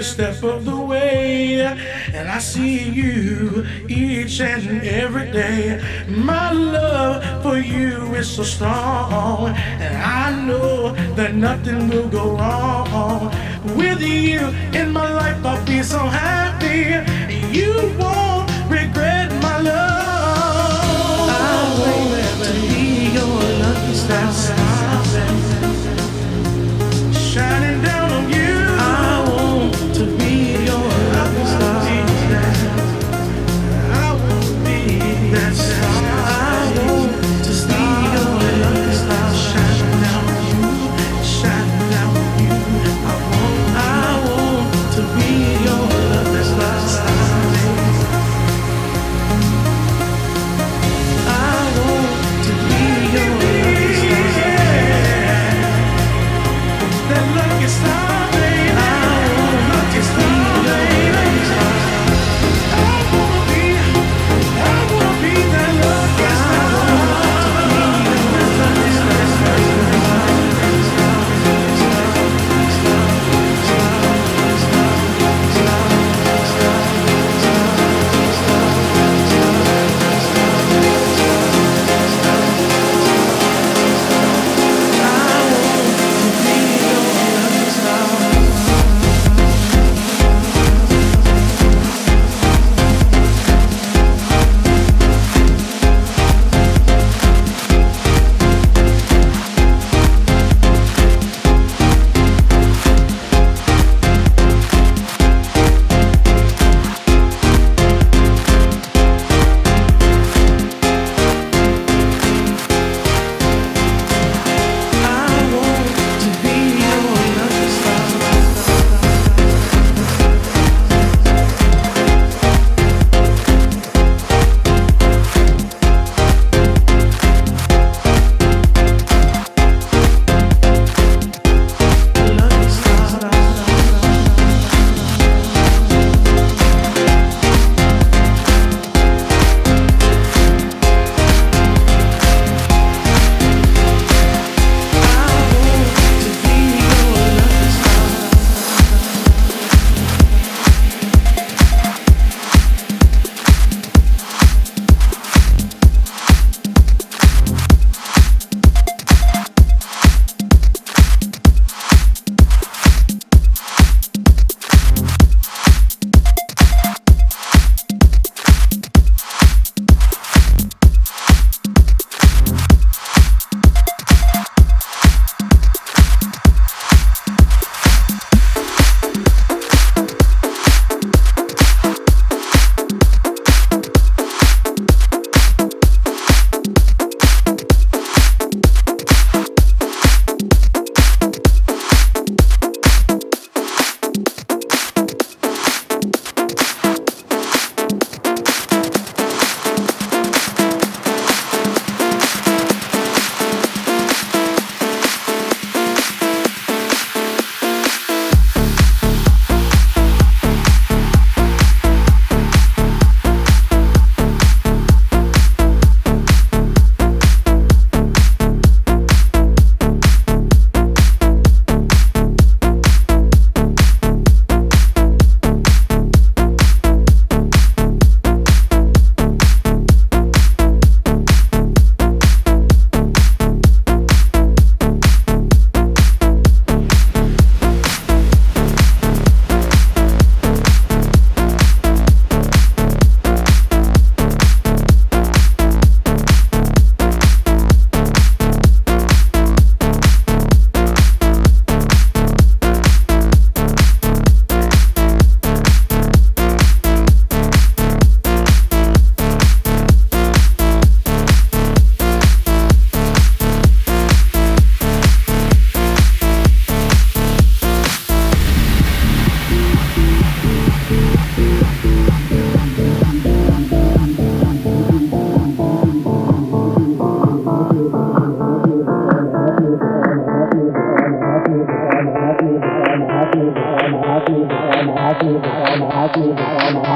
every step of the way, and I see you each and every day. My love for you is so strong, and I know that nothing will go wrong. With you in my life, I'll be so happy. You won't regret my love. I want to be your lucky star.